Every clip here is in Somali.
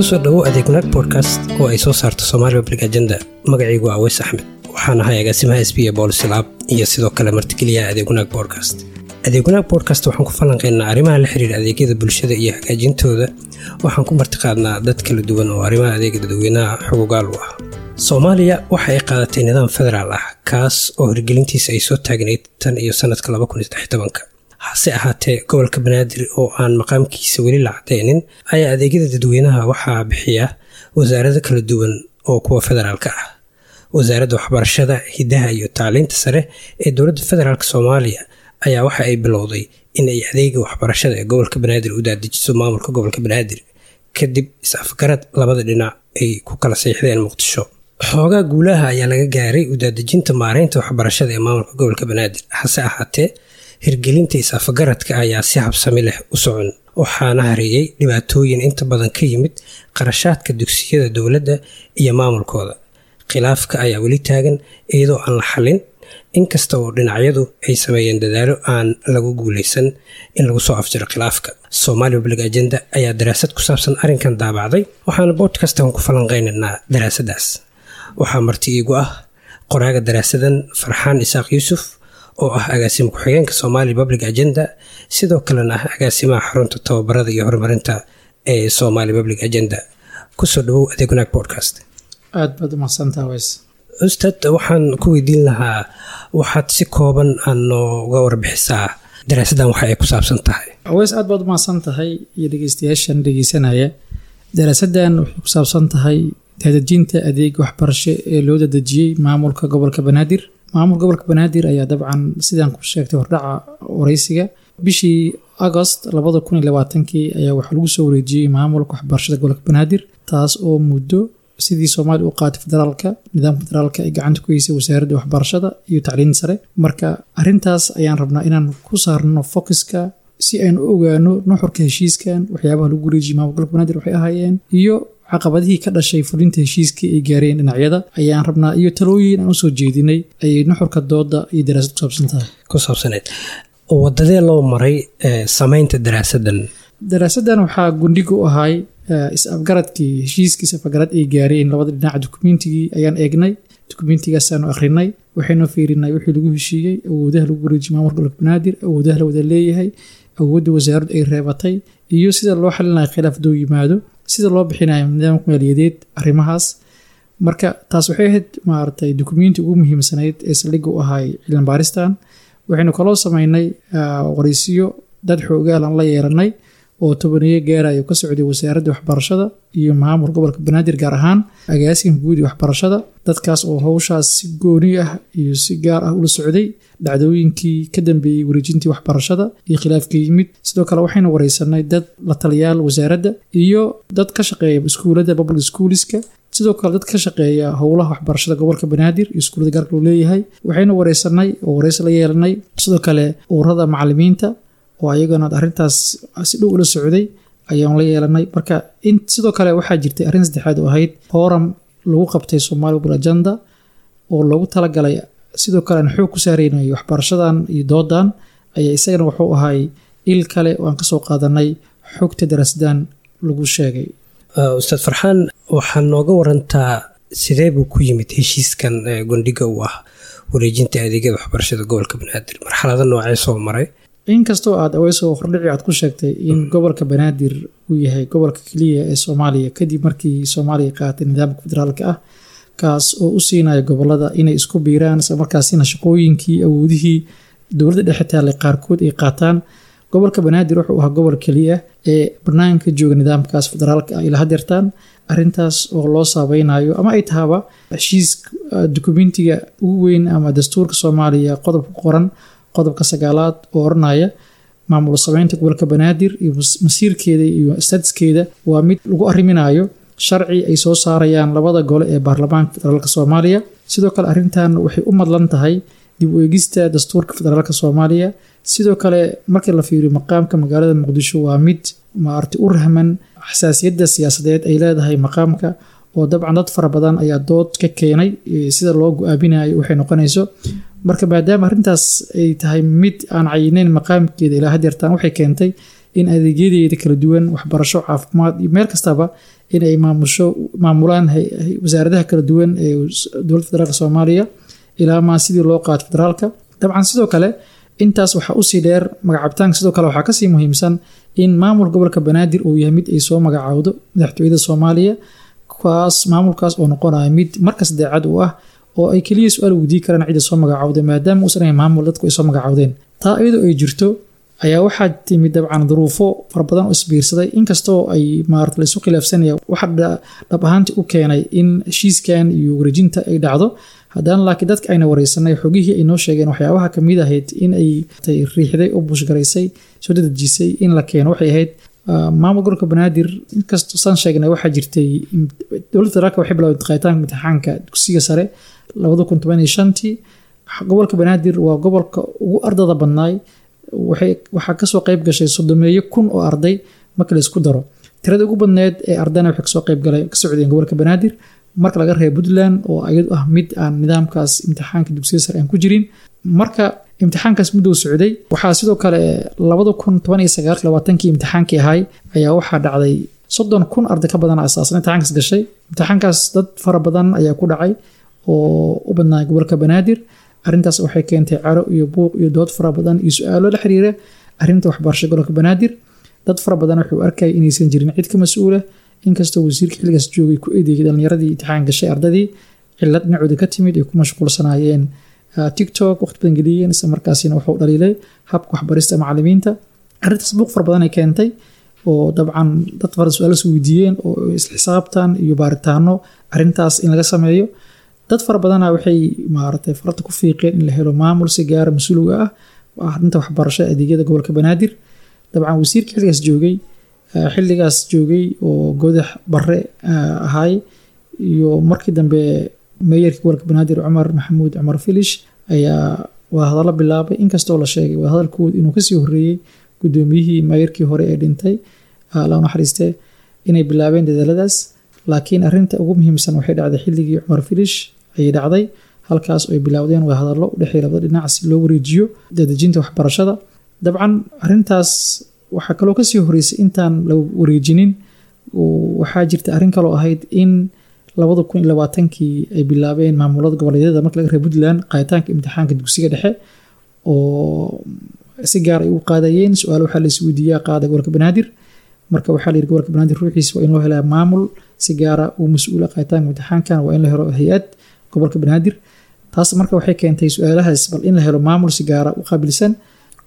ku soo dhowow adeegnaag bodkast oo ay soo saarto somaali public agenda. Magacaygu waa aweys axmed waxaan ahay agaasimaha s b e boolislaab iyo sidoo kale martigeliyaha adeegwanaag bodkast adeegwanaag bodkast waxaan ku falanqaynaa arrimaha la xiriira adeegyada bulshada iyo hagaajintooda. Waxaan ku martiqaadnaa dad kala duwan oo arrimaha adeega dadweynaha xugugaal u ah. Soomaaliya waxa ay qaadatay nidaam federaal ah kaas oo hirgelintiisa ay soo taagnayd tan iyo sanadka hase ahaatee gobolka banaadir oo aan maqaamkiisa weli la cadeynin ayaa adeegyada dadweynaha waxaa bixiya wasaarado kala duwan oo kuwa federaalka ah. Wasaaradda waxbarashada hidaha iyo tacliinta sare ee dowladda federaalk soomaaliya ayaa waxa ay bilowday in ay adeega waxbarashada ee gobolka banaadir u daadijiso maamulka gobolka banaadir. Kadib is-afgarad labada dhinac ay ku kala seexdeen muqdisho. Xoogaa guulaha ayaa laga gaaray udaadejinta maareynta waxbarashada ee maamulka gobolka banaadir. Hase ahaatee hirgelinta is-afgaradka ayaa si habsami leh u socon waxaana hareeyey dhibaatooyin inta badan ka yimid qarashaadka dugsiyada dowladda iyo maamulkooda. Khilaafka ayaa weli taagan iyadoo aan la xalin inkasta oo dhinacyadu ay sameeyeen dadaalo aan lagu guuleysan in lagu soo afjiro khilaafka. Somaali public agenda ayaa daraasad ku saabsan arrinkan daabacday waxaana bodkastan ku falanqeynaynaa daraasadaas. Waxaa marti iigu ah qoraaga daraasadan farxaan isaaq yuusuf oo ah agaasima ku-xigeenka somaali public agenda sidoo kalena ah agaasimaha xarunta tababarada iyo horumarinta ee somaali public agenda. Kusoo dhawow adeegwanaag bodcast aad baad umaqsantaa weys ustad waxaan ku weydiin lahaa waxaad si kooban aad nooga warbixisaa daraasadan waxa ay ku saabsan tahay. Weys aad baad umaqsan tahay iyo dhegeystayaashan dhegeysanaya. Daraasadan waxay ku saabsan tahay daadejinta adeega waxbarasho ee loo dadejiyey maamulka gobolka banaadir maamulka gobolka banaadir ayaa dabcan sidaan ku sheegtay hordhaca wareysiga. Bishii agost labada kun iyo labaatankii ayaa waxaa lagu soo wareejiyey maamulka waxbarashada gobolka banaadir taas oo muddo sidii soomaaliya u qaatay federaalka nidaamka federaalka ay gacanta ku heysay wasaaradda waxbarashada iyo tacliinta sare. Marka arintaas ayaan rabnaa inaan ku saarno focuska si aynu u ogaano nuxurka heshiiskan waxyaabaha lagu wareejiyey maamulka gobolka banaadir waxay ahaayeen iyo caqabadihii ka dhashay fulinta heshiiskii ay gaareen dhinacyada ayaan rabnaa iyo talooyin aan u soo jeedinay ayay nuxurka dooda iyo daraasad kusaabsan tahay ku saabsaneed wadadee loo maray sameynta daraasadan? Daraasadan waxaa gundhiga u ahay is-afgaradkii. Heshiiskii is-afgarad ay gaareen labada dhinaca dukumeentigii ayaan eegnay dukumentigaasanu akhrinay waxaynu fiirinay wixii lagu heshiiyey awoodaha lagu wareejiyey maamulka gobolka banaadir awoodaha la wada leeyahay awoodda wasaaraddu ay reebatay iyo sida loo xalinayo khilaaf doo yimaado sida loo bixinayo nidaamka maaliyadeed arrimahaas. Marka taas waxay ahayd maaragtay dukumenti ugu muhiimsanayd ee saldhigga u ahay cilmi baaristan waxaynu kaloo sameynay wareysiyo dad xoogaalan la yeelanay oo tobaniyo gaarayo ka socday wasaaradda waxbarashada iyo maamulka gobolka banaadir gaar ahaan agaasinka guud waxbarashada. Dadkaas oo howshaas si gooni ah iyo si gaar ah ula socday dhacdooyinkii ka dambeeyey wareejintii waxbarashada iyo khilaafka yimid. Sidoo kale waxaynu wareysanay dad la taliyaal wasaaradda iyo dad ka shaqeeya iskuulada public schooliska. Sidoo kale dad ka shaqeeya howlaha waxbarashada gobolka banaadir iyo iskuulada gaarka loo leeyahay. Waxaynu wareysanay oo wareysi la yeelanay. Sidoo kale ururada macalimiinta oo ayagana arintaas si dhow ula socday ayaan la yeelanay. Marka sidoo kale waxaa jirtay arrin saddexaad oo ahayd. Forum lagu qabtay somaali bul agenda oo loogu talagalay sidoo kale aan xoog ku saareynayo waxbarashadan iyo doodan ayaa isagana wuxuu ahay il kale oo aan ka soo qaadanay xogta daraasadan lagu sheegay. Ustaad farxaan waxaa nooga warantaa sidee buu ku yimid heshiiskan gondhiga uu ah wareejinta adeegyada waxbarashada gobolka banaadir marxalada noocee soo maray inkastoo aad aweyso hordhici aad ku sheegtay in gobolka banaadir uu yahay gobolka keliya ee soomaaliya. Kadib markii soomaaliya qaatay nidaamka federaalka ah kaas oo u siinaya gobollada inay isku biiraan isla markaasina shaqooyinkii awoodihii dowladda dhexe taallay qaarkood ay qaataan. Gobolka banaadir wuxuu ahaa gobol keliya ee banaanka jooga nidaamkaas federaalka ah. Ilaa hadeertaan arintaas oo loo saabeynayo ama ay tahaba heshiis dukumentiga ugu weyn ama dastuurka soomaaliya qodob ku qoran qodobka sagaalaad oo oranaya maamul sameynta gobolka banaadir iyo masiirkeeda iyo statuskeeda waa mid lagu ariminayo sharci ay soo saarayaan labada gole ee baarlamaanka federaalk soomaaliya. Sidoo kale arintan waxay u madlan tahay dib u eegista dastuurka federaalk soomaaliya. Sidoo kale markii la fiiriyo maqaamka magaalada muqdisho waa mid maarti u rahman xasaasiyadda siyaasadeed ay leedahay maqaamka oo dabcan dad fara badan ayaa dood ka keenay sida loo go'aaminayo waxay noqonayso marka maadaama arrintaas ay tahay mid aan cayineyn maqaamkeeda ilaa hadeertaan waxay keentay in adeegyadeeda kala duwan waxbarasho caafimaad iyo meel kastaba in maamusho maamulaan wasaaradaha kala duwan ee dowladda federaalk soomaaliya ilaa maa sidii loo qaato federaalka. Dabcan sidoo kale intaas waxaa u sii dheer magacabitaanka sidoo kale waxaa ka sii muhiimsan in maamul gobolka banaadir uu yahay mid ay soo magacaawdo madaxtooyada soomaaliya kaas maamulkaas oo noqonaya mid markas daacad u ah oo ay keliya su'aal weydii karaan cidda soo magacaawday maadaama uusan ahayn maamul dadku ay soo magacaawdeen. Taa iyadoo ay jirto ayaa waxaa timid dabcan duruufo fara badan oo isbiirsaday. Inkastoo ay maarata laysu khilaafsanaya waxa dhab ahaantii u keenay in heshiiskan iyo wareejinta ay dhacdo. Haddana laakiin dadka ayna wareysanay xogihii ay noo sheegeen waxyaabaha ka mid ahayd in ay riixday oo buushgaraysay soo dadejisay in la keeno waxay ahayd maamul gobolka banaadir inkastoo saan sheegnay waxaa jirtay dowladda federaalk waxay bilowday qaaditaanka imtixaanka dugsiga sare labada kun toban iyo shantii gobolka banaadir waa gobolka ugu ardada badnaay. Waxaa ka soo qeyb gashay sodomeeyo kun oo arday marka la isku daro. Tirada ugu badneed ee ardayna waxay ka soo qeybgalay ka socdeen gobolka banaadir marka laga reebo puntland oo iyadu ah mid aan nidaamkaas imtixaanka dugsiga sare aan ku jirin. Marka imtixaankaas muddow socday. Waxaa sidoo kale labada kun toban iyo sagaal labaatankii imtixaankii ahay ayaa waxaa dhacday soddon kun arday ka badan asaasan imtixaankaas gashay. Imtixaankaas dad fara badan ayaa ku dhacay oo u badnaa gobolka banaadir. Arrintaas waxay keentay caro iyo buuq iyo dood fara badan iyo su'aalo la xiriira arrinta waxbarasha gobolka banaadir. Dad fara badan wuxuu arkaya inaysan jirin cid ka mas'uula inkastoo wasiirka xilligaas joogay ku eedeeyay dhalinyaradii imtixaan gashay ardadii. Cilad dhinacooda ka timid ay ku mashquulsanaayeen tiktok waqti badan geliyeen isla markaasina wuxuu dhaliilay habka waxbarista macalimiinta arrintaas buuq fara badan ay keentay oo dabcan dad fara su'aalo is weydiiyeen oo isla xisaabtan iyo baaritaano arrintaas in laga sameeyo. Dad fara badana waxay maaragtay farta ku fiiqeen in la helo maamul si gaara mas'uuliga ah arrinta waxbarashada adeegyada gobolka banaadir. Dabcan wasiirka xilligaas joogay xilligaas joogay oo godax bare ahay iyo markii dambe meeyarkii gobolka banaadir cumar maxamuud cumar filish ayaa wadahadallo bilaabay. Inkastoo la sheegay wadahadalkooda inuu ka sii horeeyey gudoomiyihii meeyarkii hore ee dhintay. La naxariiste inay bilaabeen dadaaladaas laakiin arinta ugu muhiimsan waxay dhacday xilligii cumar filish ayay dhacday. Halkaas ay bilaawdeen wadahadallo udhexeeya labada dhinac si loo wareejiyo dadejinta waxbarashada. Dabcan arintaas waxaa kaloo ka sii horeysay intaan la wareejinin. Waxaa jirta arrin kaloo ahayd in labada kun iyo labaatankii ay bilaabeen maamulada goboleedyada marka laga reer puntland qaaditaanka imtixaanka dugsiga dhexe oo si gaar ay u qaadayeen. Su'aal waxaa la isweydiiyaa qaada gobolka banaadir. Marka waxaa la gobolka banaadir ruuxiisa waa in loo helaa maamul si gaara uu mas'uula qaaditaanka imtixaankan waa in la helo hay'ad gobolka banaadir. Taas marka waxay keentay su'aalahaas bal in la helo maamul si gaara u qaabilsan.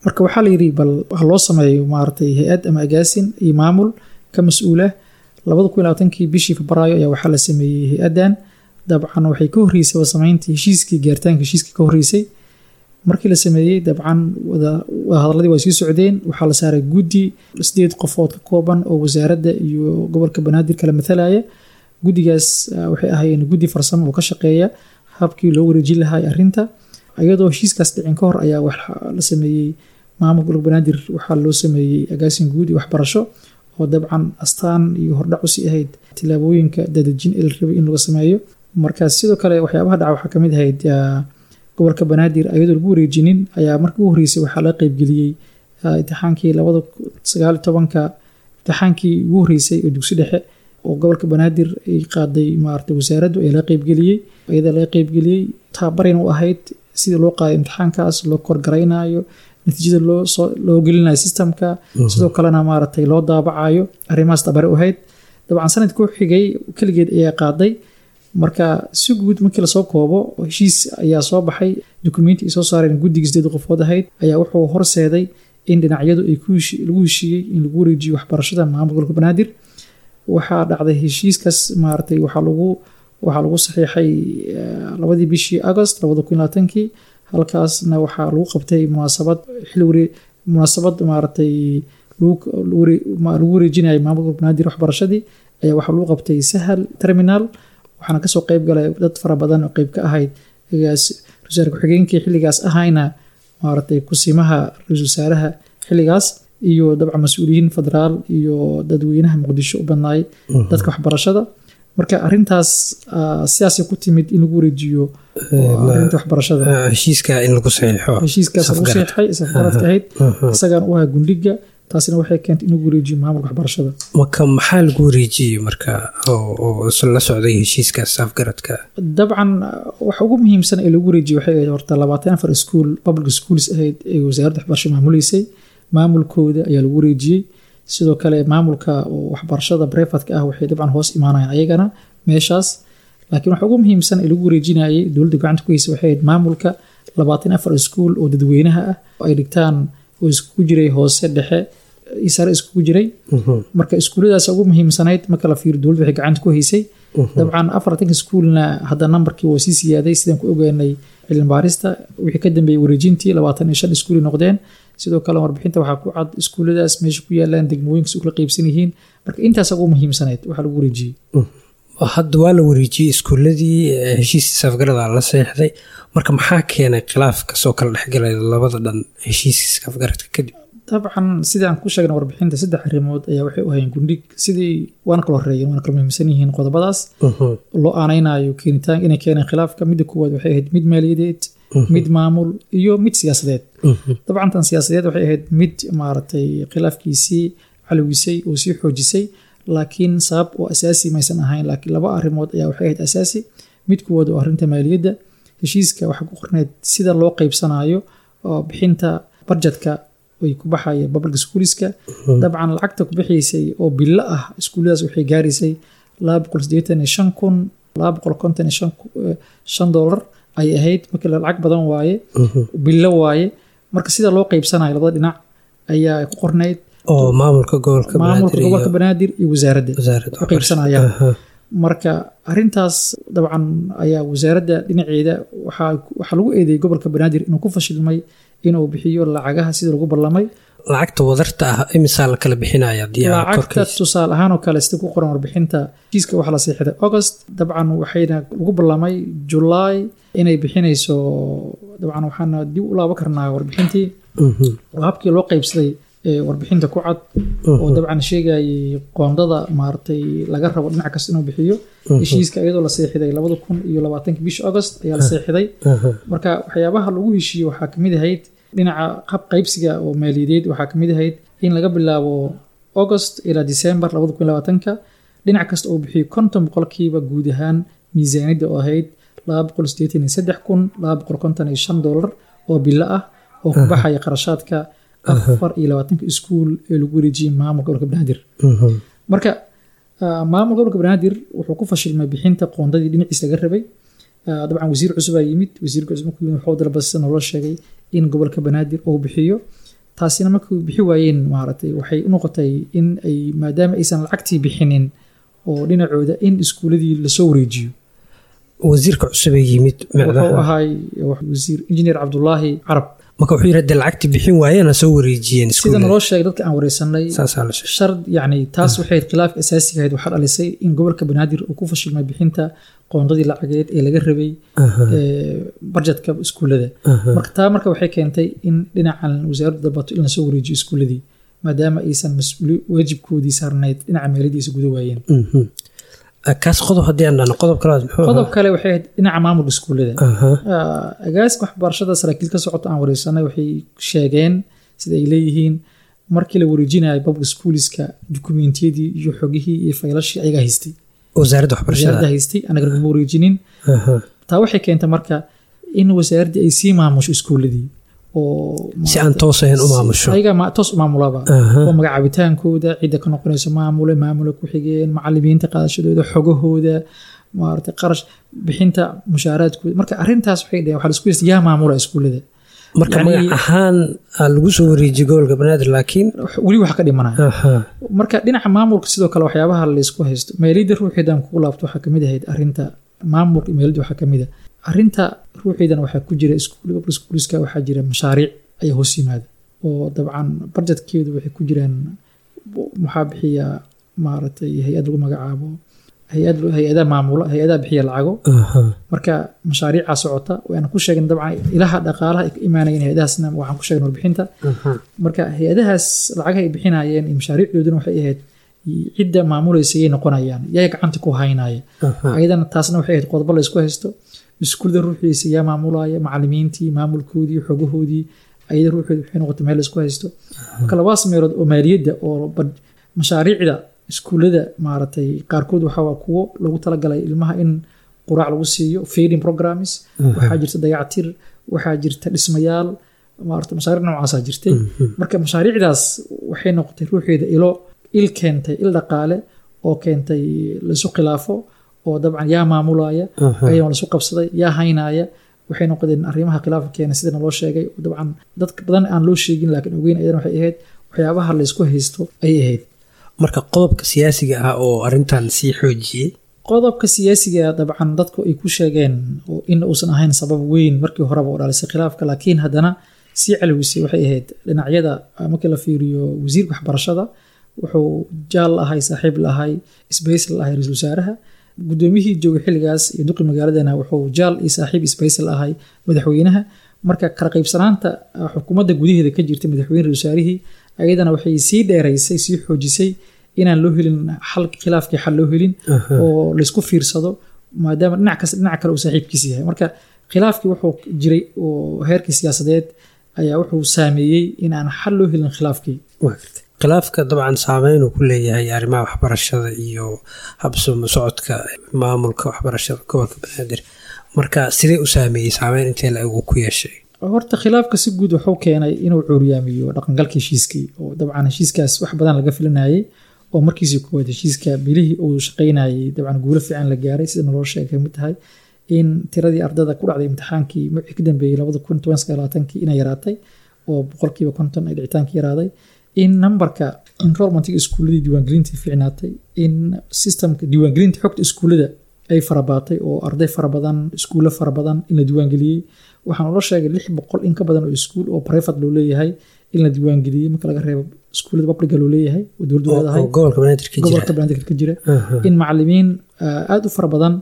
Marka waxaa la yiri bal loo sameeyo maaragtay hay'ad ama agaasin iyo maamul ka mas'uula labada kun iyo labaatankii bishii febraayo ayaa waxaa la sameeyey hay'addan dabcan waxay ka horreysay sameyntii heshiiskii gaaritaanka heshiiskii ka horreysay. Markii la sameeyey dabcan wadahadaladii waa sii socdeen. Waxaa la saaray guddi sideed qofood ka kooban oo wasaaradda iyo gobolka banaadir kala mathalaya guddigaas waxay ahaayeen guddi farsamo oo ka shaqeeya. Habkii loo wareejin lahaa arrinta. Iyadoo heshiiskaas dhicin ka hor ayaa la sameeyey maamulka gobolka banaadir waxaa loo sameeyey agaasin guud iyo waxbarasho oo dabcan astaan iyo hordhac u sii ahayd tilaabooyinka dadejin ee la rabay in laga sameeyo. Markaas sidoo kale waxyaabaha dhaca waxaa ka mid ahayd gobolka banaadir iyadoo lagu wareejinin ayaa markii ugu horreysay waxaa laga qeybgeliyey imtixaankii labada sagaal tobanka imtixaankii ugu horreysay oo dugsi dhexe oo gobolka banaadir ay qaaday maaragtay wasaaraddu ayaa laga qeybgeliyey iyada laga qeybgeliyey tababarayna u ahayd sidii loo qaaday imtixaankaas loo korgaraynayo natiijada loo gelinayo systemka. Sidoo kalena maaragtay loo daabacayo arrimahaas tabare u ahayd. Dabcan sanadka ku xigay keligeed ayaa qaaday. Marka si guud markii la soo koobo heshiis ayaa soo baxay. Dukumenti ay soo saareen guddiga sideed qofood ahayd ayaa wuxuu horseeday in dhinacyadu ay lagu heshiiyey in lagu wareejiyo waxbarashada maamulka gobolka banaadir. Waxaa dhacday heshiiskaas maaragtay waxaa lagu waxaa lagu saxiixay labadii bishii agost labada kun labaatankii halkaasna waxaa lagu qabtay munaasabad xilli ware munaasabad maaragtay lagu wareejinayay maamulka banaadir waxbarashadii ayaa waxaa lagu qabtay sahal terminal waxaana ka soo qeyb galay dad fara badan oo qeyb ka ahayd ra'isul ku-xigeenkii xilligaas ahayna maaragtay kusimaha ra'isul wasaaraha xilligaas iyo dabcan mas'uuliyiin federaal iyo dadweynaha muqdisho u badnaay dadka waxbarashada marka arintaas sidaasay ku timid in lagu wareejiyo arinta waxbarashada. heshiiska in lagu saxiixo. Heshiiskaas lagu saxiixay safgaradka ahayd. Isagaan u ahaa gundhiga taasina waxay keentay inuu wareejiyo maamulka waxbarashada. Marka maxaa lagu wareejiyey marka oo la socday heshiiskaas afgaradka dabcan waxa ugu muhiimsan ee lagu wareejiyey waxay ahayd horta labaatan afar iskuul public schools ahayd ee wasaaradda waxbarasho maamuleysay maamulkooda ayaa lagu wareejiyey sidoo kale maamulka waxbarashada brefatka ah waxay dabcan hoos imaanayaan ayagana meeshaas. Laakiin waxa ugu muhiimsan ee lagu wareejinayay dowladda gacanta ku haysa waxay maamulka labaatan afar iskuul oo dadweynaha ah oo ay dhigtaan oo iskugu jiray hoose dhexe sare iskugu jiray. Marka iskuulladaas ugu muhiimsanayd marka la fiiro dowladda waxay gacanta ku haysay. Dabcan afartanka iskuulna hadda nambarkii waa sii siyaaday sidaan ku ogaanay cilmi baarista wixii ka dambeeyey wareejintii labaatan iyo shan iskuuli noqdeen sidoo kale warbixinta waxaa ku cad iskuulladaas meesha ku yaalaan degmooyinka si u kala qeybsan yihiin. Marka intaas ugu muhiimsanayd waxaa lagu wareejiyey. Hadda waa la wareejiyey iskuuladii heshiiskiisa afgarada la seexday. Marka maxaa keenay khilaaf ka soo kala dhexgalay labada dhan heshiiskiiska afgaradka kadib dabcan sidaan ku sheegna warbixinta saddex arrimood ayaa waxay u hayeen gundhig. Sidii waana kala horeeyeen waana kala muhiimsan yihiin qodobadaas. Loo aanaynayo keenitaan inay keeneen khilaafka. Midda koowaad waxay ahayd mid maaliyadeed mid maamul iyo mid siyaasadeed. Dabcan tan siyaasadeed waxay ahayd mid maaragtay khilaafkiisii calowisay oo sii xoojisay laakiin sabab oo asaasi maysan ahayn laakiin laba arrimood ayaa waxay ahayd asaasi mid kuwaad oo arrinta maaliyadda heshiiska waxaa ku qorneyd sida loo qeybsanayo oo bixinta barjetka ay ku baxaya public schoolska dabcan lacagta ku bixiysay oo bilo ah iskuulladaas waxay gaaraysay laba boqol sideetan iyo shan kun laba boqol konton iyo shan dollar ay ahayd markii lacag badan waaye bilo waaye. Marka sida loo qeybsanayo labada dhinac ayaa ku qorneyd oo maamulka gobolka banaadir iyo wasaaradda ku qeybsanayaan marka arintaas dabcan ayaa wasaaradda dhinaceeda waxaa lagu eedeeyey gobolka banaadir inuu ku fashilmay inuu bixiyo lacagaha sida lagu ballamay. Lacagta wadarta ah imisaa la kala bixinaya lacagta tusaale ahaan oo kale sida ku qoran warbixinta heshiiska waxaa la seexday. August dabcan waxayna lagu ballamay. July inay bixinayso dabcan waxaana dib u laabo karnaa warbixintii. Oo habkii loo qeybsaday warbixinta ku cad oo dabcan sheegayay qoondada maaragtay laga rabo dhinac kasta inuu bixiyo. Heshiiska iyadoo la seexiday labada kun iyo labaatanka bisha august ayaa la seexiday. Marka waxyaabaha lagu heshiiye waxaa ka mid ahayd dhinaca qab qaybsiga oo maaliyadeed. Waxaa ka mid ahayd in laga bilaabo august ilaa december labada kun labaatanka. Dhinac kasta uu bixiyo konton boqolkiiba guud ahaan miisaaniyadda oo ahayd laba boqol sideetan iyo saddex kun laba boqol konton iyo shan dollar oo bilo ah oo ku baxaya qarashaadka afar iyo labaatanka iskuul ee lagu wareejiyey maamulka gobolka banaadir. Marka maamulka gobolka banaadir wuxuu ku fashilmay bixinta qoondadii dhinaciisa laga rabay. Dabcan wasiir cusub aa yimid. Wasiirka cusub markuu yimid wuxuu dalbasa naloo sheegay in gobolka banaadir uu bixiyo. Taasina markuu bixi waayeen maaragtay waxay u noqotay in ay maadaama aysan lacagtii bixinin oo dhinacooda in iskuuladii la soo wareejiyo. Wasiirka cusub ee yimid wuxuu ahay wasiir injineer cabdulaahi carab marka wuxuu yidhi hadee lacagtii bixin waayena soo wareejiyeen sida naloo sheegay dadka aan wareysanay shard yani taas waxay khilaafka asaasiga ahayd waxaa dhalisay in gobolka banaadir uu ku fashilmay bixinta qoondadii lacageed ee laga rabay barjetka iskuullada. Marka taa marka waxay keentay in dhinacan wasaaraddu dalbato in la soo wareejiyo iskuulladii maadaama aysan waajibkoodii saarnayd dhinaca meeladiisa guda waayeen kaas qodob haddii aan dhahno qodob kale qodob kale waxay ahayd dhinaca maamulka iskuullada agaaska waxbarashada saraakiil ka socota aan wareysanay waxay sheegeen sida ay leeyihiin markii la wareejinayo public schoolska dukumentiyadii iyo xogihii iyo faylashii ayagaa haystay. Wasaaradda waxbarashada. Haystay anaga laguma wareejinin. Taa waxay keentay marka in wasaaraddii ay sii maamusho iskuulladii si aan toos ahayn u maamusho. ayaga toos u maamulaba oo magacaabitaankooda cidda ka noqonayso maamule maamule ku xigeen macalimiinta qaadashadooda xogahooda maaragtay qarash bixinta mushaaraadkooda. Marka arrintaas waxay dhaheen waxaa la isku yaa maamula iskuullada marka magac ahaan lagu soo wareejiyey gobolka banaadir laakiin weli wax ka dhimanaya. Marka dhinaca maamulka sidoo kale waxyaabaha laysku haysto meelidda ruuxeedan kugu laabto waxaa ka mid ahayd arrinta maamulka iyo meelidda waxaa ka mid a arrinta ruuxeedan waxaa ku jira iskuuliska waxaa jira mashaariic ayaa hoos yimaada oo dabcan barjetkeedu waxay ku jiraan maxaa bixiya maaragtay hay'ad lagu magacaabo hay'ad hay'adaa maamula hay'adaa bixiya lacago. Marka mashaariicaa socota waana ku sheegin dabcan ilaha dhaqaalaha ay ka imaanayeen hay'adahaasna waxaan ku sheegin warbixinta. Marka hay'adahaas lacagaha ay bixinayeen iyo mashaariicdooduna waxay ahayd cidda maamulaysa yay noqonayaan yaa gacanta ku haynaya ayadana taasna waxay ahayd qodobo la isku haysto iskuulda ruuxiisa yaa maamulaya macalimiintii maamulkoodii xogahoodii ayada ruuxeedu waxay noqotay meel la isku haysto. Marka labaas meelood oo maaliyadda oo mashaariicda iskuullada maaragtay qaarkood waxaa kuwo lagu talagalay ilmaha in quraac lagu siiyo feeding programs waxaa jirta dayactir waxaa jirta dhismayaal maarata mashaariic noocaasaa jirtay. Marka mashaariicdaas waxay noqotay ruuxeeda ilo il keentay il dhaqaale oo keentay laisu khilaafo oo dabcan yaa maamulaya ayadoo laisu qabsaday yaa haynaya waxay noqdeen arrimaha khilaafa keena sidana loo sheegay. Dabcan dadka badan aan loo sheegin laakiin ogeyn ayadana waxay ahayd waxyaabaha laysku haysto ayay ahayd. Marka qodobka siyaasiga ah oo arintan sii xoojiyey? Qodobka siyaasiga dabcan dadku ay ku sheegeen in uusan ahayn sabab weyn markii horeba oo dhalisay khilaafka laakiin haddana sii calowisay waxay ahayd. Dhinacyada markii la fiiriyo wasiirka waxbarashada wuxuu jaal ahay saaxiib lahay sbaysl ahay ra'isul wasaaraha guddoomiyihii joogay xilligaas iyo duqi magaaladana wuxuu jaal iyo saaxiib sbaysl ahay madaxweynaha. Marka kala qaybsanaanta xukuumadda gudaheeda ka jirtay madaxweyne wasaarihii ayadana waxay sii dheeraysay sii xoojisay inaan loo helin khilaafkii xal loo helin oo laysku fiirsado maadaama dhinac kas dhinac kale uu saaxiibkiis yahay. Marka khilaafkii wuxuu jiray oo heerkii siyaasadeed ayaa wuxuu saameeyey inaan xal loo helin khilaafkii khilaafka dabcan saameyn uu ku leeyahay arrimaha waxbarashada iyo habsamo socodka maamulka waxbarashada gobolka banaadir. Marka sidee u saameeyey saameyn intee la egu ku yeeshay? Horta khilaafka si guud wuxuu keenay inuu cuuryaamiyo dhaqangalka heshiiskii oo dabcan heshiiskaas wax badan laga filanayay oo markiisii koowaad heshiiska bilihii uu shaqaynayay dabcan guulo fiican la gaaray sida naloo sheegay ka mid tahay in tiradii ardada ku dhacday imtixaankii wixii ka dambeeyey labada kun toban sagaalaatanki inay yaraatay oo boqolkiiba konton ay dhicitaankii yaraaday in nambarka enrollmentiga iskuuladii diiwaangelintii fiicnaatay in systemka diiwaangelinta xogta iskuullada ay farabaatay oo arday fara badan iskuulo fara badan in la diiwaangeliyey waxaan ula sheegay lix boqol in ka badan oo iskuul oo private loo leeyahay in la diiwaangeliyey marka laga reebo iskuullada publica loo leeyahay oo dowladdu leedahay gobolka ka jira in macalimiin aada u fara badan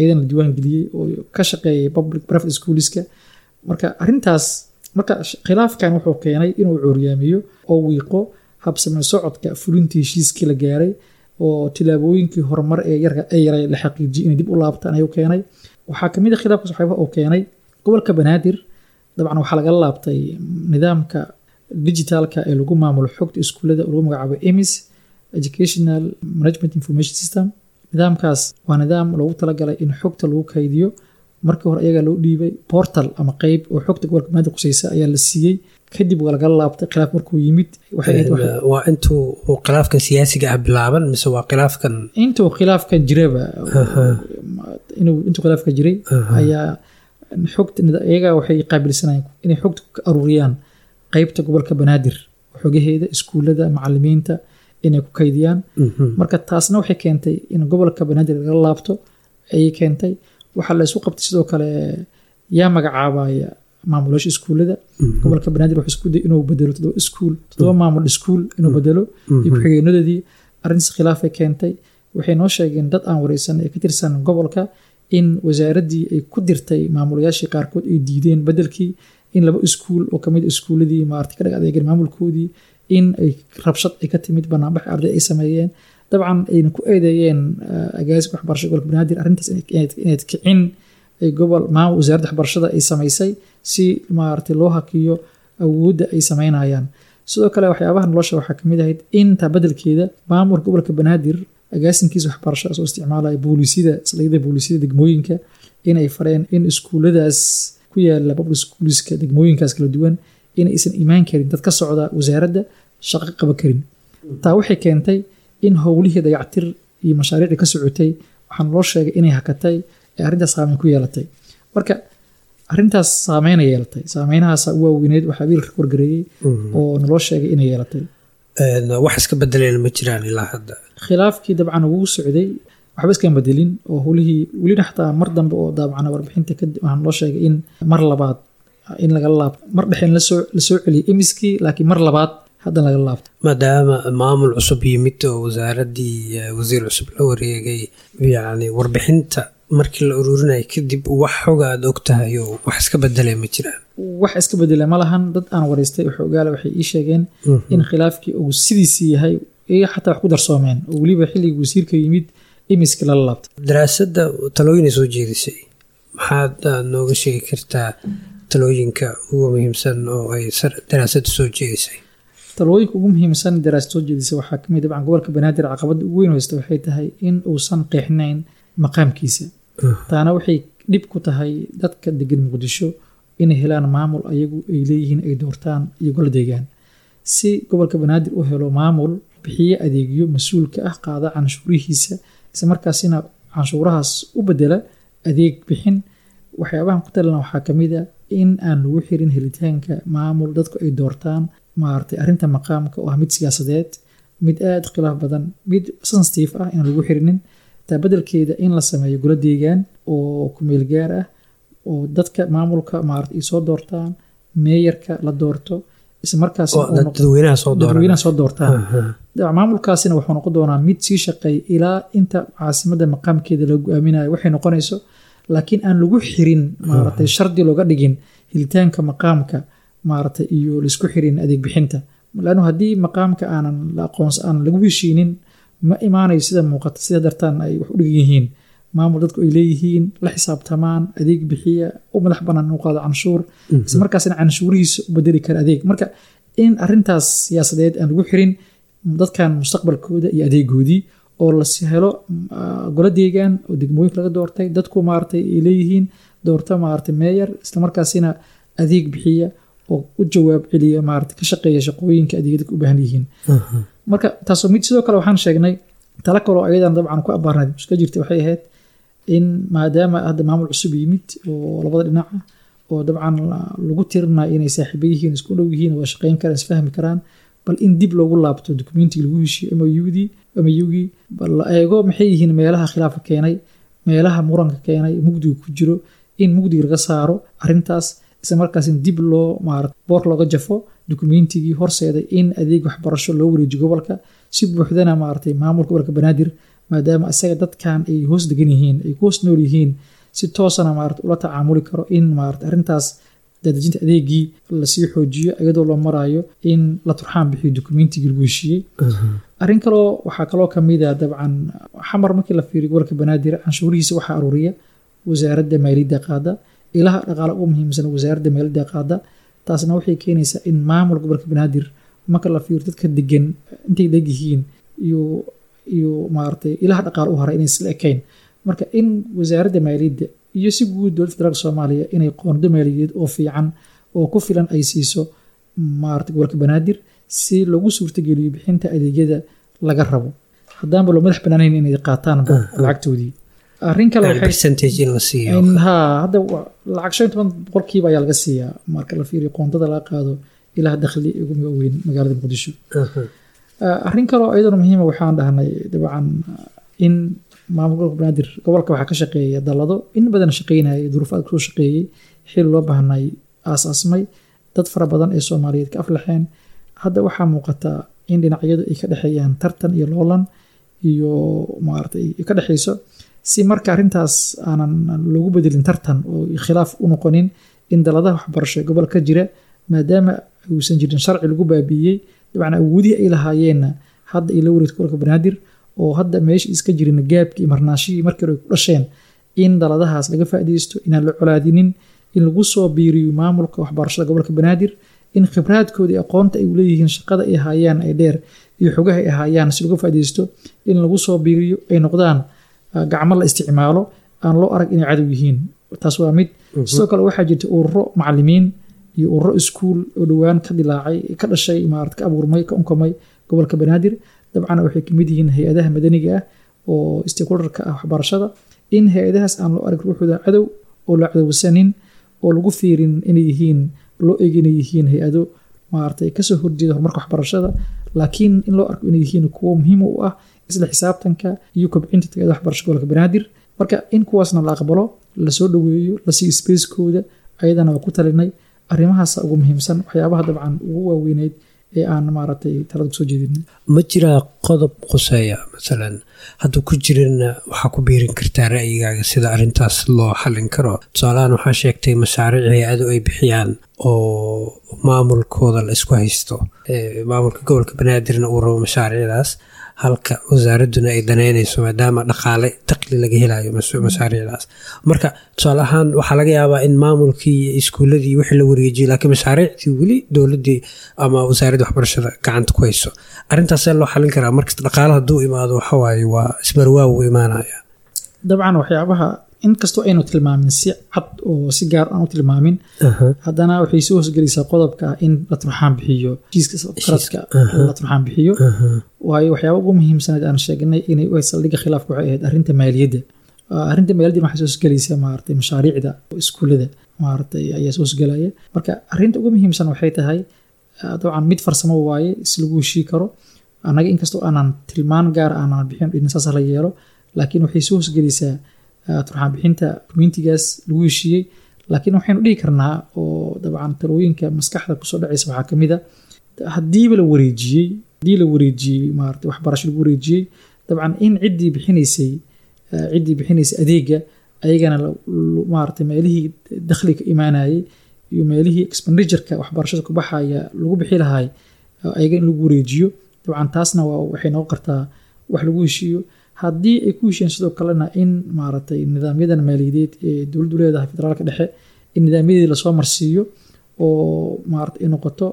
ayadan la diiwaangeliyey oo ka shaqeeyay public private schoolska marka arrintaas marka khilaafkan wuxuu keenay inuu cuuryaamiyo oo wiiqo habsame socodka fulintii heshiiskii la gaaray oo tilaabooyinkii horumar ee yaray la xaqiijiyay inay dib u laabtaan ayuu keenay. Waxaa ka mid a khilaafkaas waxyaabaha uu keenay gobolka banaadir dabcan waxaa lagala laabtay nidaamka digitaalka ee lagu maamulo xogta iskuullada lagu magacaabo emis educational management information system. Nidaamkaas waa nidaam loogu talagalay in xogta lagu kaydiyo markii hore ayagaa loo dhiibay portal ama qeyb oo xogta gobolka banaadir qusaysa ayaa la siiyey kadib waa lagala laabtay khilaaf markuu yimid. Waa intuu khilaafkan siyaasiga ah bilaaban mise waa khilaafkan intuu khilaafkan jiraba intuu khilaafka jiray ayaa xogta iyagaa waxay qaabilsanayeen inay xogta ka aruuriyaan qeybta gobolka banaadir xogaheeda iskuullada macalimiinta inay ku kaydiyaan. Marka taasna waxay keentay in gobolka banaadir lagala laabto ayay keentay waxaa la isu qabtay sidoo kale yaa magacaabaya maamulayaasha iskuullada. Gobolka banaadir wuxuu isku day inuu bedelo toddoba iskuul toddoba maamul iskuul inuu bedelo iyo ku-xigeenadoodii arrintaas khilaafay keentay. Waxay noo sheegeen dad aan wareysan ee ka tirsan gobolka in wasaaraddii ay ku dirtay maamulayaashii qaarkood ay diideen bedelkii in laba iskuul oo ka mid iskuuladii maarata ka dhag adeegeen maamulkoodii in ay rabshad ay ka timid banaanbax arday ay sameeyeen dabcan ayna ku eedeeyeen agaasika waxbarashada gobolka banaadir arrintaas inayd kicin gobol maamul wasaaradda waxbarashada ay samaysay si maarata loo hakiyo awoodda ay sameynayaan sidoo kale waxyaabaha nolosha waxaa ka mid ahayd inta bedelkeeda maamulka gobolka banaadir agaasinkiisa waxbarashada soo isticmaalaya boolisyada saldhigyada boolisyada degmooyinka inay fareen in iskuuladaas ku yaalla public schoolska degmooyinkaas kala duwan in aysan imaan karin dad ka socda wasaaradda shaqo qaba karin taa waxay keentay in howlihii dayactir iyo mashaariicdii ka socotay waxaa loo sheegay inay hakatay ee arrintaas saameyn ku yeelatay. Marka arrintaas saameyna yeelatay. Saameynahaasa u waaweyneed waxaa wiilka wargareeyey oo naloo sheegay inay yeelatay. Wax iska bedeleen ma jiraan ilaa hadda? Khilaafkii dabcan wuu socday waxba iskaan bedelin oo howlihii welina xataa mar dambe oo daabacna warbixinta kadib waxaan loo sheegay in mar labaad in lagala laabto mar dhexeen la soo la soo celiyay emiskii laakiin mar labaad haddan lagala laabto maadaama maamul cusub yimid oo wasaaraddii wasiir cusub la wareegay yacni warbixinta markii la ururinaya kadib wax xoga aad og tahay oo wax iska bedelay ma jiraan wax iska bedela ma lahan dad aan wareystay xoogaale waxay ii sheegeen in khilaafkii uu sidiisii yahay iyaga xataa wax ku darsoomeen oo weliba xilligii wasiirka yimid imiska lala laabtay daraasadda talooyinay soo jeedisay maxaad nooga sheegi kartaa talooyinka ugu muhiimsan oo ay daraasadu soo jeedisay talooyinka ugu muhiimsan daraasad soo jeedisay waxaa ka mid dabcan gobolka banaadir caqabada ugu weyn haysta waxay tahay in uusan qeexnayn maqaamkiisa. Taana waxay dhib ku tahay dadka degan muqdisho inay helaan maamul ayagu ay leeyihiin ay doortaan iyo golo deegaan. Si gobolka banaadir u helo maamul bixiye adeegyo mas'uulka ah qaada canshuurihiisa islamarkaasina canshuurahaas u bedela adeeg bixin waxyaabahan ku talina waxaa ka mid a in aan lagu xirin helitaanka maamul dadku ay doortaan maaragtay arrinta maqaamka oo ah mid siyaasadeed mid aada khilaaf badan mid sensitive ah inaan lagu xirinin taa bedelkeeda in la sameeyo golo deegaan oo kumeel gaar ah oo dadka maamulka maarata ay soo doortaan meeyarka la doorto ismarkaasdadweynaha soo doortaan. Maamulkaasina wuxuu noqon doonaa mid sii shaqeeya ilaa inta caasimada maqaamkeeda la go'aaminayo. Waxay noqonayso laakiin aan lagu xirin maaragtay shardi looga dhigin helitaanka maqaamka maaragtay iyo la isku xirin adeeg bixinta. Laannu haddii maqaamka aanan la aqoons aan lagu heshiinin ma imaanayo sida muuqata sida dartaan ay wax u dhigan yihiin. Maamul dadku ay leeyihiin la xisaabtamaan adeeg bixiya u madax banaan u qaado canshuur islamarkaasina canshuurihiisa u bedeli kara adeeg. Marka in arintaas siyaasadeed aan lagu xirin dadkan mustaqbalkooda iyo adeegoodii oo la helo golo deegaan oo degmooyinka laga doortay dadku maaragtay ay leeyihiin doorto maaragtay meeyar islamarkaasina adeeg bixiya oo u jawaab celiya maarata ka shaqeeya shaqooyinka adeegya dadka u baahan yihiin. Marka taasoo mid sidoo kale waxaan sheegnay tala kaloo ayadan dabcan ku abaarnayd iska jirta waxay ahayd in maadaama hadda maamul cusub yimid oo labada dhinac ah oo dabcan lagu tirinayo inay saaxiiba yihiin isku dhow yihiin waa shaqeyn karaan isfahmi karaan bal in dib loogu laabto dukumentiga lagu heshiyo mudii mugii bal la eego maxay yihiin meelaha khilaafka keenay meelaha muranka keenay mugdiga ku jiro in mugdiga laga saaro arintaas isla markaas dib loo maara boor looga jafo dukumentigii horseeday in adeeg waxbarasho loo wareejiyo gobolka si buuxdana maaratay maamulka gobolka banaadir maadaama isaga dadkan ay hoos degan yihiin ay ku hoos nool yihiin si toosana maarata ula tacaamuli karo in maarata arrintaas daadejinta adeegii la sii xoojiyo iyadoo loo marayo in la turxaan bixiyo dukumentigii lagu heshiiyey. Arrin kaloo waxaa kaloo kamida dabcan xamar markii la fiiriyo gobolka banaadir canshuurihiisa waxaa aruuriya wasaaradda maaliyadda qaada ilaha dhaqaale ugu muhiimsan wasaaradda maaliyadda qaada. Taasna waxay keenaysaa in maamul gobolka banaadir marka la fiiro dadka degan intay deg yihiin iyo maaratay ilaha dhaqaale u haray inay isla ekayn. Marka in wasaaradda maaliyadda iyo si guud dowladda federaalk soomaaliya inay qoonda maaliyadeed oo fiican oo ku filan ay siiso maarata gobolka banaadir si lagu suurtageliyo bixinta adeegyada laga rabo. Haddaanba loo madax banaanayn inay qaataanba lacagtoodii arrin kale ha hadda lacag shan toban boqolkiiba ayaa laga siiyaa. Marka la fiiriyo qoontada laga qaado ilaha dakhli ugu waaweyn magaalada muqdisho arrin kaloo iyaduna muhiima waxaan dhahnay dabcan in maamul gobolka banaadir gobolka waxaa ka shaqeeya dallado in badan shaqeynaya duruufaad ku soo shaqeeyey xil loo baahnay aasaasmay dad fara badan ee soomaaliyeed ka aflaxeen. Hadda waxaa muuqata in dhinacyadu ay ka dhexeeyaan tartan iyo loolan iyo maarata ka dhexeyso si marka arrintaas aanan loogu bedelin tartan oo khilaaf u noqonin in daladaha waxbarasho ee gobolka jira maadaama uusan jirin sharci lagu baabiiyey dabcan awoodihii ay lahaayeenna hadda ay la wareegto gobolka banaadir oo hadda meesha iska jirin gaabkii marnaashihii markii hore ku dhasheen in daladahaas laga faa'iidaysto inaan la colaadinin in lagu soo biiriyo maamulka waxbarashada gobolka banaadir in khibraadkooda aqoonta ay leeyihiin shaqada ay haayaan ay dheer iyo xogaha ay haayaan si laga faa'iidaysto in lagu soo biiriyo ay noqdaan gacmo la isticmaalo aan loo arag inay cadow yihiin. Taas waa mid. Sidoo kale waxaa jirta ururo macalimiin iyo ururo iskuul oo dhowaan ka dilaacay ka dhashay maarata ka abuurmay ka unkamay gobolka banaadir. Dabcan waxay ka mid yihiin hay'adaha madaniga ah oo stakeholderka ah waxbarashada. In hay'adahaas aan loo arag ruuxooda cadow oo la cadowsanin oo lagu fiirin inay yihiin loo eeg inay yihiin hay'ado maaragtay ka soo horjeeda horumarka waxbarashada laakiin in loo arko inay yihiin kuwo muhiim u ah isla xisaabtanka iyo kobcinta tagada waxbarasha gobolka banaadir. Marka in kuwaasna la aqbalo la soo dhoweeyo la sii spacekooda ayadana waa ku talinay. Arrimahaasa ugu muhiimsan waxyaabaha dabcan ugu waaweyneyd ee aan maaragtay talada ku soo jeedinay. Ma jiraa qodob quseeya? Masalan hadduu ku jirana waxaa ku biirin kartaa ra'yigaaga sida arrintaas loo xallin karo. Tusaalahaan waxaa sheegtay mashaariic hay'adu ay bixiyaan oo maamulkooda la isku haysto. Maamulka gobolka banaadirna uu rabo mashaariicdaas halka wasaaradduna ay daneynayso maadaama dhaqaale taqli laga helayo mashaariicdaas marka tusaale ahaan waxaa laga yaabaa in maamulkii iyo iskuuladii wixii la wareejiyay laakiin mashaariicdii weli dowladdii ama wasaaradda waxbarashada gacanta ku hayso. Arrintaasee loo xalin karaa. Markasta dhaqaale hadduu imaado waxawaaye waa isbarwaa uu imaanaya dabcan waxyaabaha inkastoo aynu tilmaamin si cad oo si gaar aan u tilmaamin haddana waxay soo hosgelaysaa qodobka ah in la turxaan bixiyo heshiiska qaradka la turxaan bixiyo. Waayo waxyaaba ugu muhiimsanayd aan sheegnay inay u saldhigga khilaafka waxay ahayd arrinta maaliyadda. Arrinta maaliyadda waxay soo hosgelaysaa maaragtay mashaariicda iskuullada maaragtay ayaa soo hosgelaya marka arrinta ugu muhiimsan waxay tahay dabcan mid farsamo waaye si lagu heshii karo annaga inkastoo aanan tilmaan gaar aanan bixin in la yeelo laakiin waxay soo hosgelaysaa turxaan bixinta communitigaas lagu heshiiyey. Laakiin waxaynu dhihi karnaa oo dabcan talooyinka maskaxda ku soo dhacaysa waxaa ka mid a haddiiba la wareejiyey haddii la wareejiyey maarata waxbarasho lagu wareejiyey dabcan in ciddii bixinaysay ciddii bixinaysay adeega ayagana maarata meelihii dakhliga imaanayay iyo meelihii expenditureka waxbarashada ku baxaya lagu bixi lahay ayaga in lagu wareejiyo dabcan taasna waxay noqon kartaa wax lagu heshiiyo haddii ay ku heshiyeen sidoo kalena in maaragtay nidaamyadan maaliyadeed ee dowladdu leedahay federaalka dhexe in nidaamyadii la soo marsiiyo oo maarata ay noqoto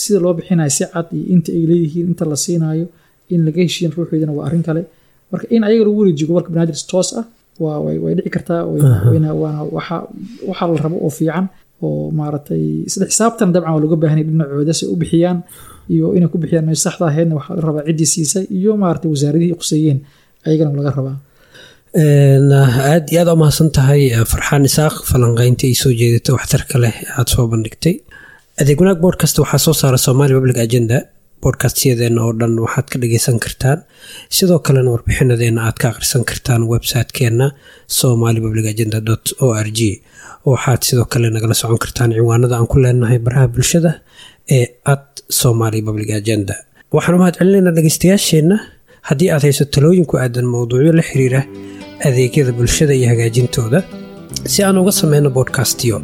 sida loo bixinayo si cad iyo inta ay leeyihiin inta la siinayo in laga heshiiyan ruuxeedana waa arrin kale. Marka in ayaga lagu wareejiyo gobolka banaadir toos ah waa way dhici kartaa waana waxa la rabo oo fiican oo maaragtay isla xisaabtan dabcan waa looga baahanay dhinacooda si ay u bixiyaan iyo inay ku bixiyaan meesha saxda ahaydna waxaa laga rabaa ciddii siisay iyo maaragtay wasaaradihii quseeyeen ayagana laga rabaa. Aad iyo aad u mahadsan tahay farxaan isaaq falanqeynta ay soo jeedata waxtarka leh aada soo bandhigtay. Adeeg wanaag boodkasta waxaa soo saara somali public agenda. Boodkastyadeena oo dhan waxaad ka dhageysan kartaan. Sidoo kalena warbixinadeena aad ka akhrisan kartaan website-keenna public agenda o r g waxaad sidoo kale nagala socon kartaan ciwaanada aan ku leenahay baraha bulshada ee at somali public agenda. Waxaan u mahad celinaynaa dhegeystayaasheenna haddii aad hayso talooyin ku aadan mowduucyo la xiriira adeegyada bulshada iyo hagaajintooda si aan uga sameyno bodkastyo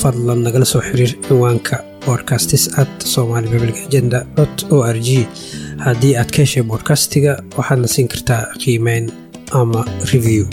fadlan nagala soo xiriir ciwaanka bodcastis at somali public agenda o r g haddii aad ka heshay bodkastiga waxaadna siin kartaa qiimeyn ama review